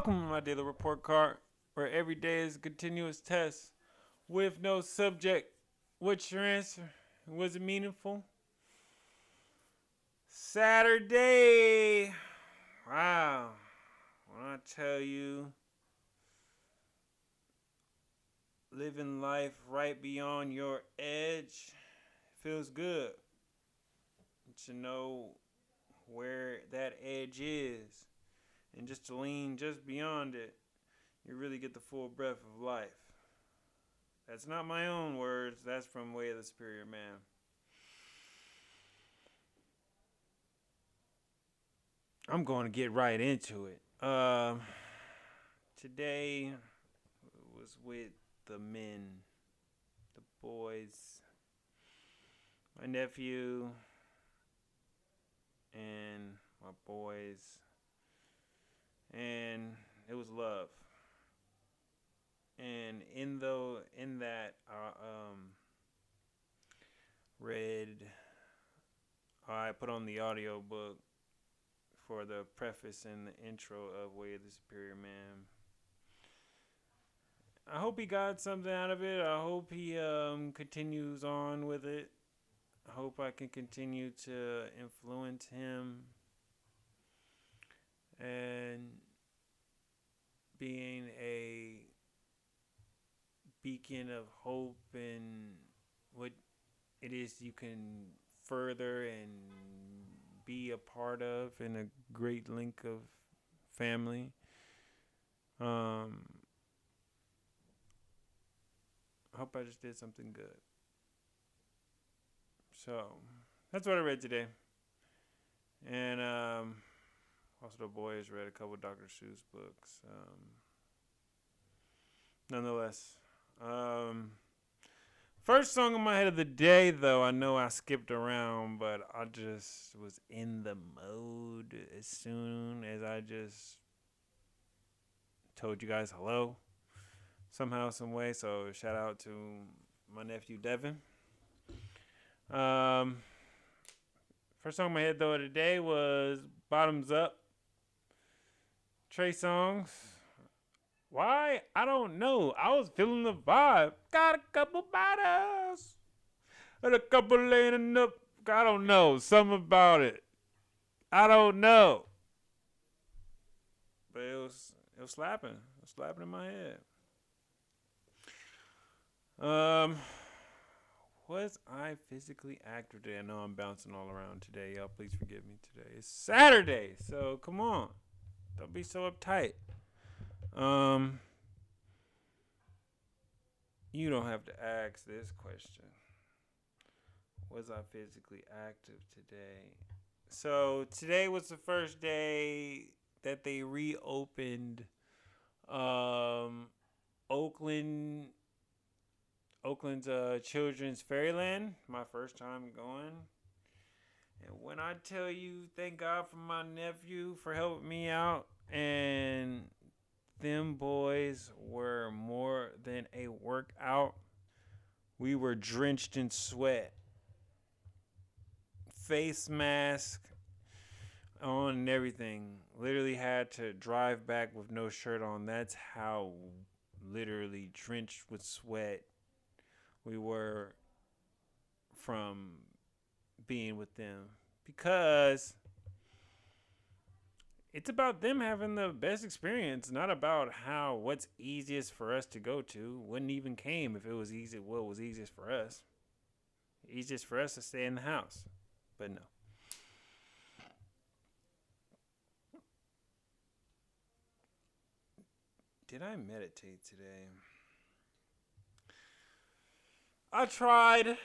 Welcome to my daily report card, where every day is a continuous test with no subject. What's your answer? Was it meaningful? Saturday. Wow. When I tell you, living life right beyond your edge feels good to know where that edge is and just to lean just beyond it, you really get the full breath of life. That's not my own words, that's from Way of the Superior Man. I'm going to get right into it. Uh, today was with the men, the boys, my nephew, and my boys and it was love. And in though in that I um read I put on the audio book for the preface and the intro of Way of the Superior Man. I hope he got something out of it. I hope he um, continues on with it. I hope I can continue to influence him and being a beacon of hope and what it is you can further and be a part of in a great link of family. Um, I hope I just did something good. So that's what I read today. And um, also, the boys read a couple Dr. Seuss books. Um, nonetheless, um, first song in my head of the day, though, I know I skipped around, but I just was in the mode as soon as I just told you guys hello somehow, some way. So shout out to my nephew Devin. Um, first song in my head though today was "Bottoms Up" Trey Songz. Why? I don't know. I was feeling the vibe. Got a couple bottles. And a couple laying up. I don't know. Something about it. I don't know. But it was it was slapping. It was slapping in my head. Um was I physically active today? I know I'm bouncing all around today. Y'all please forgive me today. It's Saturday, so come on. Don't be so uptight. Um, you don't have to ask this question. Was I physically active today? So today was the first day that they reopened um, Oakland Oakland's uh, Children's Fairyland. My first time going. And when I tell you, thank God for my nephew for helping me out, and them boys were more than a workout. We were drenched in sweat, face mask on, and everything. Literally had to drive back with no shirt on. That's how literally drenched with sweat we were from being with them because it's about them having the best experience, not about how what's easiest for us to go to. Wouldn't even came if it was easy. What was easiest for us? Easiest for us to stay in the house, but no. Did I meditate today? I tried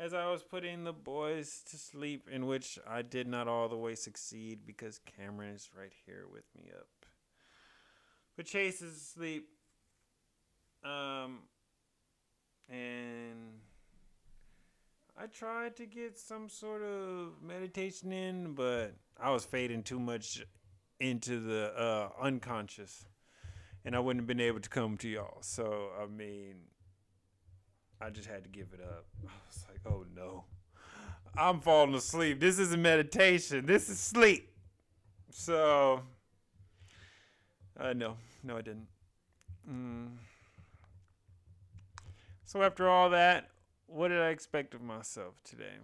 as I was putting the boys to sleep, in which I did not all the way succeed because Cameron is right here with me up. But Chase is asleep. Um, and I tried to get some sort of meditation in, but I was fading too much into the uh, unconscious, and I wouldn't have been able to come to y'all. So I mean, I just had to give it up. I was like, oh no. I'm falling asleep. This isn't meditation. This is sleep. So Uh, no, no, I didn't. Mm. So after all that, what did I expect of myself today?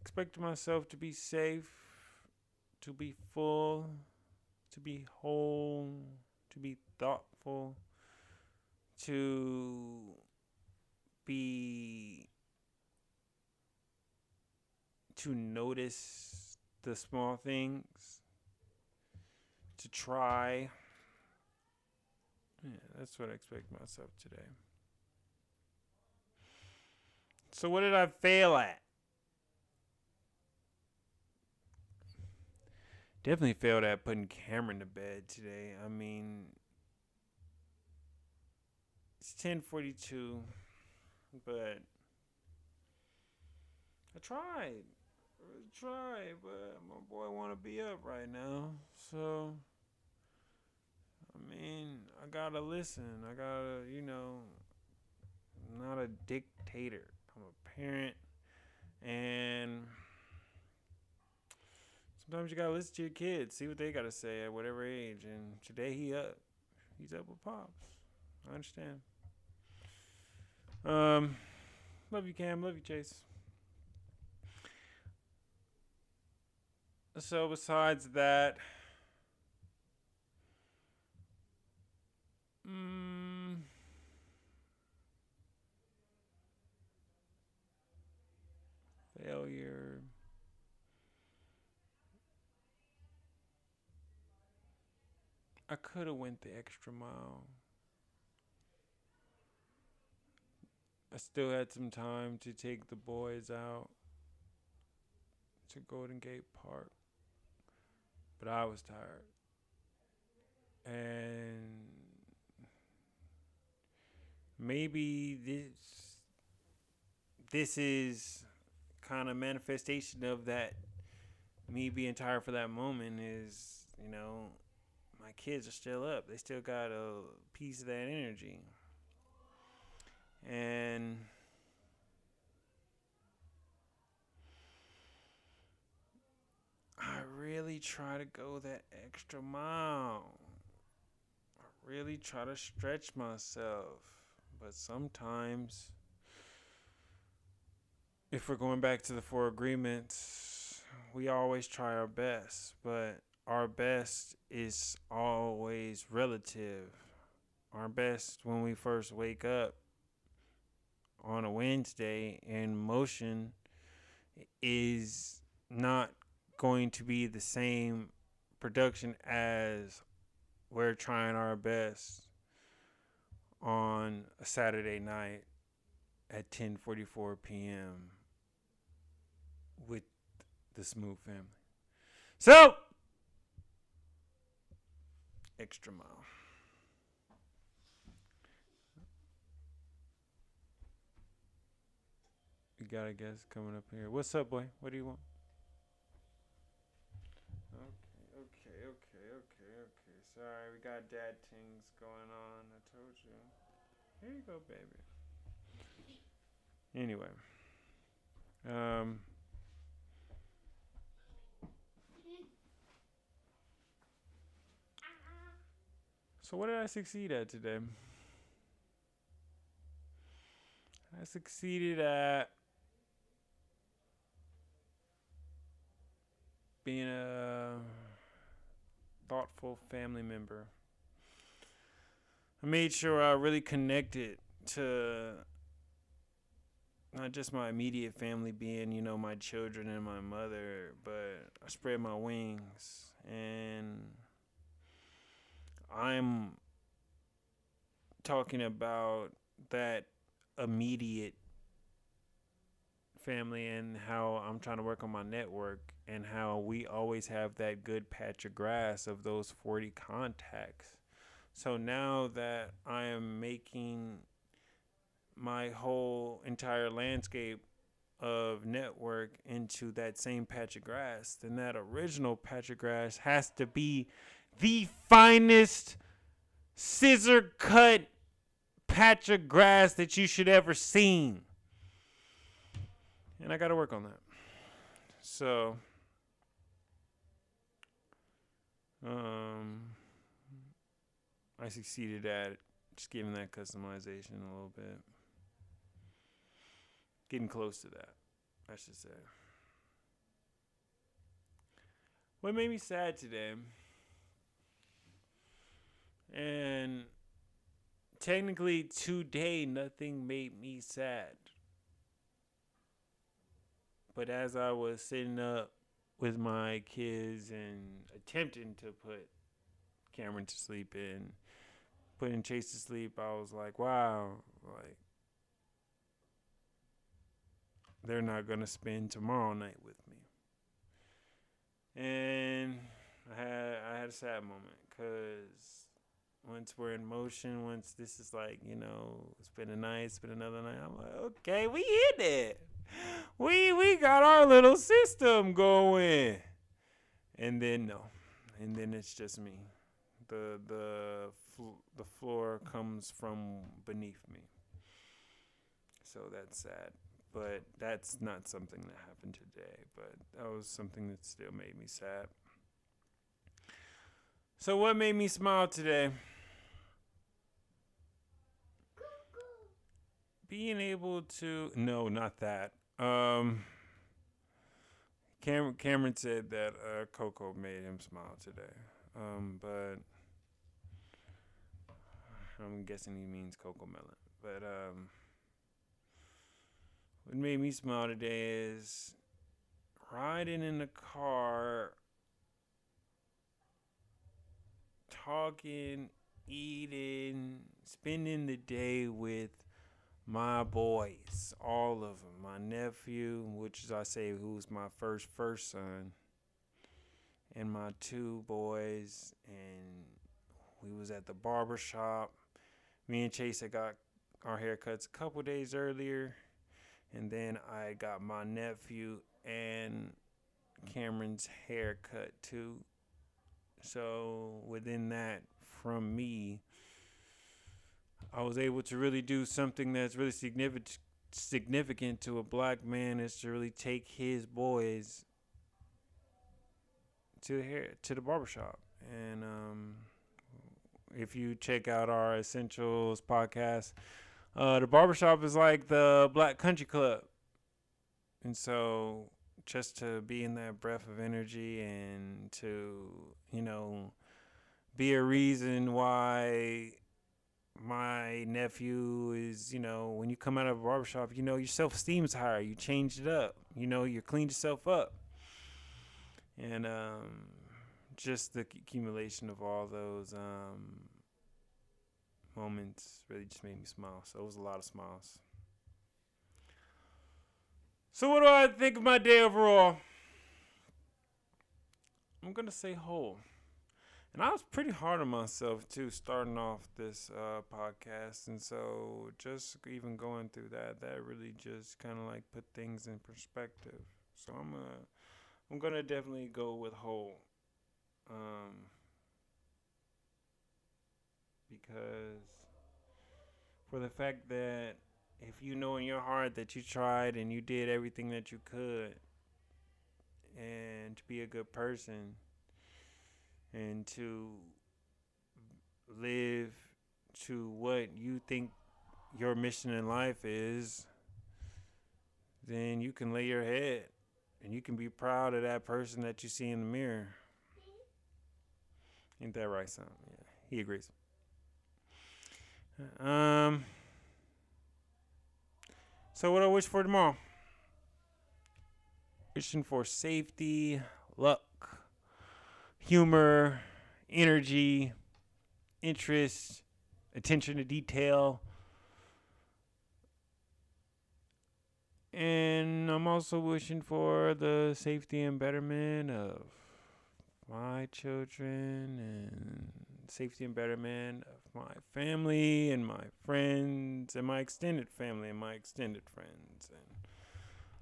Expected myself to be safe, to be full, to be whole, to be thoughtful, to be to notice the small things, to try. Yeah, that's what I expect myself today. So, what did I fail at? Definitely failed at putting Cameron to bed today. I mean, it's 10:42, but I tried I tried, but my boy want to be up right now. So, I mean, I gotta listen. I gotta, you know, I'm not a dictator. I'm a parent, and sometimes you gotta listen to your kids, see what they gotta say at whatever age. And today he up, he's up with pops. I understand. Um, love you, Cam. Love you, Chase. So besides that, mm, failure. I could have went the extra mile. I still had some time to take the boys out to Golden Gate Park but I was tired. And maybe this this is kind of manifestation of that me being tired for that moment is, you know, my kids are still up. They still got a piece of that energy. And I really try to go that extra mile. I really try to stretch myself. But sometimes, if we're going back to the four agreements, we always try our best. But our best is always relative. Our best when we first wake up on a Wednesday in motion is not going to be the same production as we're trying our best on a Saturday night at 10:44 p.m. with the Smooth family. So, extra mile. We got a guest coming up here. What's up, boy? What do you want? Okay, okay, okay, okay, okay. Sorry, we got dad things going on. I told you. Here you go, baby. Anyway. Um. So what did I succeed at today? I succeeded at being a thoughtful family member. I made sure I really connected to not just my immediate family being, you know, my children and my mother, but I spread my wings and I'm talking about that immediate family and how I'm trying to work on my network and how we always have that good patch of grass of those 40 contacts. So now that I am making my whole entire landscape of network into that same patch of grass, then that original patch of grass has to be the finest scissor cut patch of grass that you should ever seen and I got to work on that. So Um, I succeeded at just giving that customization a little bit. Getting close to that, I should say. What made me sad today? And technically, today, nothing made me sad. But as I was sitting up with my kids and attempting to put Cameron to sleep and putting Chase to sleep, I was like, wow, like they're not gonna spend tomorrow night with me. And I had I had a sad moment because once we're in motion, once this is like you know, spend a night, spend another night. I'm like, okay, we in it. We we got our little system going. And then no, and then it's just me. The the fl- the floor comes from beneath me. So that's sad but that's not something that happened today. But that was something that still made me sad. So, what made me smile today? Being able to no, not that. Um, Cam- Cameron said that uh, Coco made him smile today. Um, but I'm guessing he means CoComelon. But um what made me smile today is riding in the car, talking, eating, spending the day with my boys, all of them. My nephew, which is I say who's my first first son, and my two boys, and we was at the barber shop. Me and Chase had got our haircuts a couple days earlier and then I got my nephew and Cameron's haircut too. So within that, from me, I was able to really do something that's really significant significant to a black man is to really take his boys to the hair to the barbershop. And um, if you check out our essentials podcast, uh, the barbershop is like the black country club. And so just to be in that breath of energy and to, you know, be a reason why my nephew is, you know, when you come out of a barbershop, you know, your self esteem is higher. You changed it up. You know, you cleaned yourself up. And um, just the accumulation of all those um, moments really just made me smile. So it was a lot of smiles. So what do I think of my day overall? I'm gonna say whole. And I was pretty hard on myself too, starting off this uh, podcast, and so just even going through that, that really just kind of like put things in perspective. So I'm gonna, I'm gonna definitely go with whole. Um, because for the fact that if you know in your heart that you tried and you did everything that you could and to be a good person and to live to what you think your mission in life is, then you can lay your head and you can be proud of that person that you see in the mirror. Ain't that right, son? Yeah, he agrees. Um. So what I wish for tomorrow? Wishing for safety, luck, humor, energy, interest, attention to detail. And I'm also wishing for the safety and betterment of my children and safety and betterment of my family and my friends and my extended family and my extended friends. And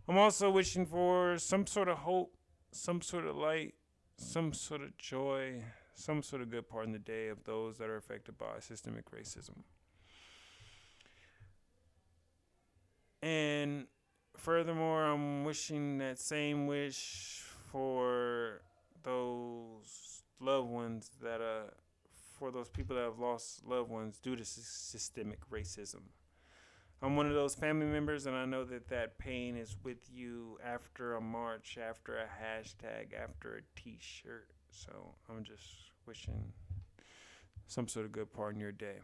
I'm also wishing for some sort of hope, some sort of light, some sort of joy, some sort of good part in the day of those that are affected by systemic racism. And furthermore, I'm wishing that same wish for those loved ones that are, for those people that have lost loved ones due to systemic racism. I'm one of those family members, and I know that that pain is with you after a march, after a hashtag, after a T-shirt. So I'm just wishing some sort of good part in your day.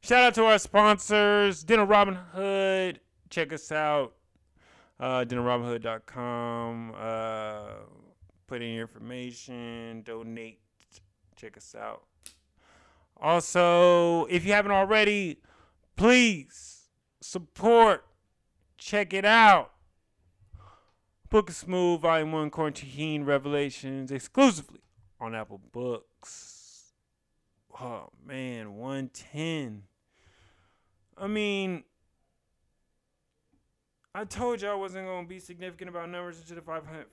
Shout out to our sponsors, Dental Robin Hood. Check us out, uh, dentalrobinhood.com. Uh, put in your information, donate, check us out. Also, if you haven't already, please support, check it out. Book of Smooth, Volume 1, Quarantine Revelations, exclusively on Apple Books. Oh, man, 110. I mean, I told you I wasn't going to be significant about numbers into the 500,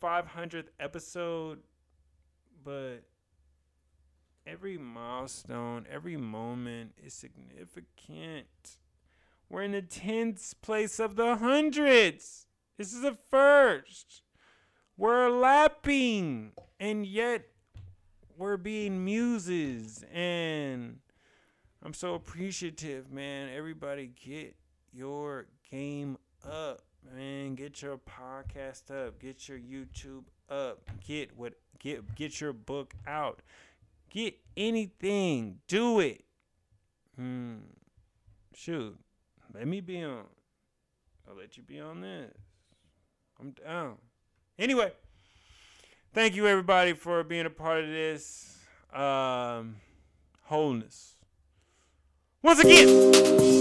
500th episode, but every milestone, every moment is significant. We're in the 10th place of the hundreds. This is a first. We're lapping, and yet we're being muses. And I'm so appreciative, man. Everybody get your game up, man. Get your podcast up. Get your YouTube up. Get what get get your book out. Get anything. Do it. Hmm. Shoot. Let me be on. I'll let you be on this. I'm down. Anyway, thank you everybody for being a part of this. Um, wholeness. Once again.